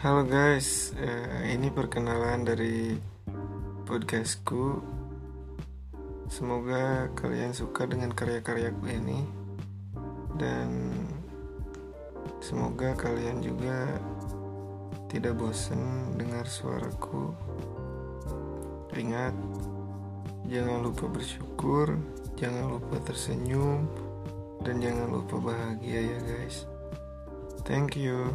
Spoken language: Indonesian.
Halo guys, eh, ini perkenalan dari podcastku. Semoga kalian suka dengan karya-karyaku ini dan semoga kalian juga tidak bosan dengar suaraku. Ingat, jangan lupa bersyukur, jangan lupa tersenyum, dan jangan lupa bahagia ya guys. Thank you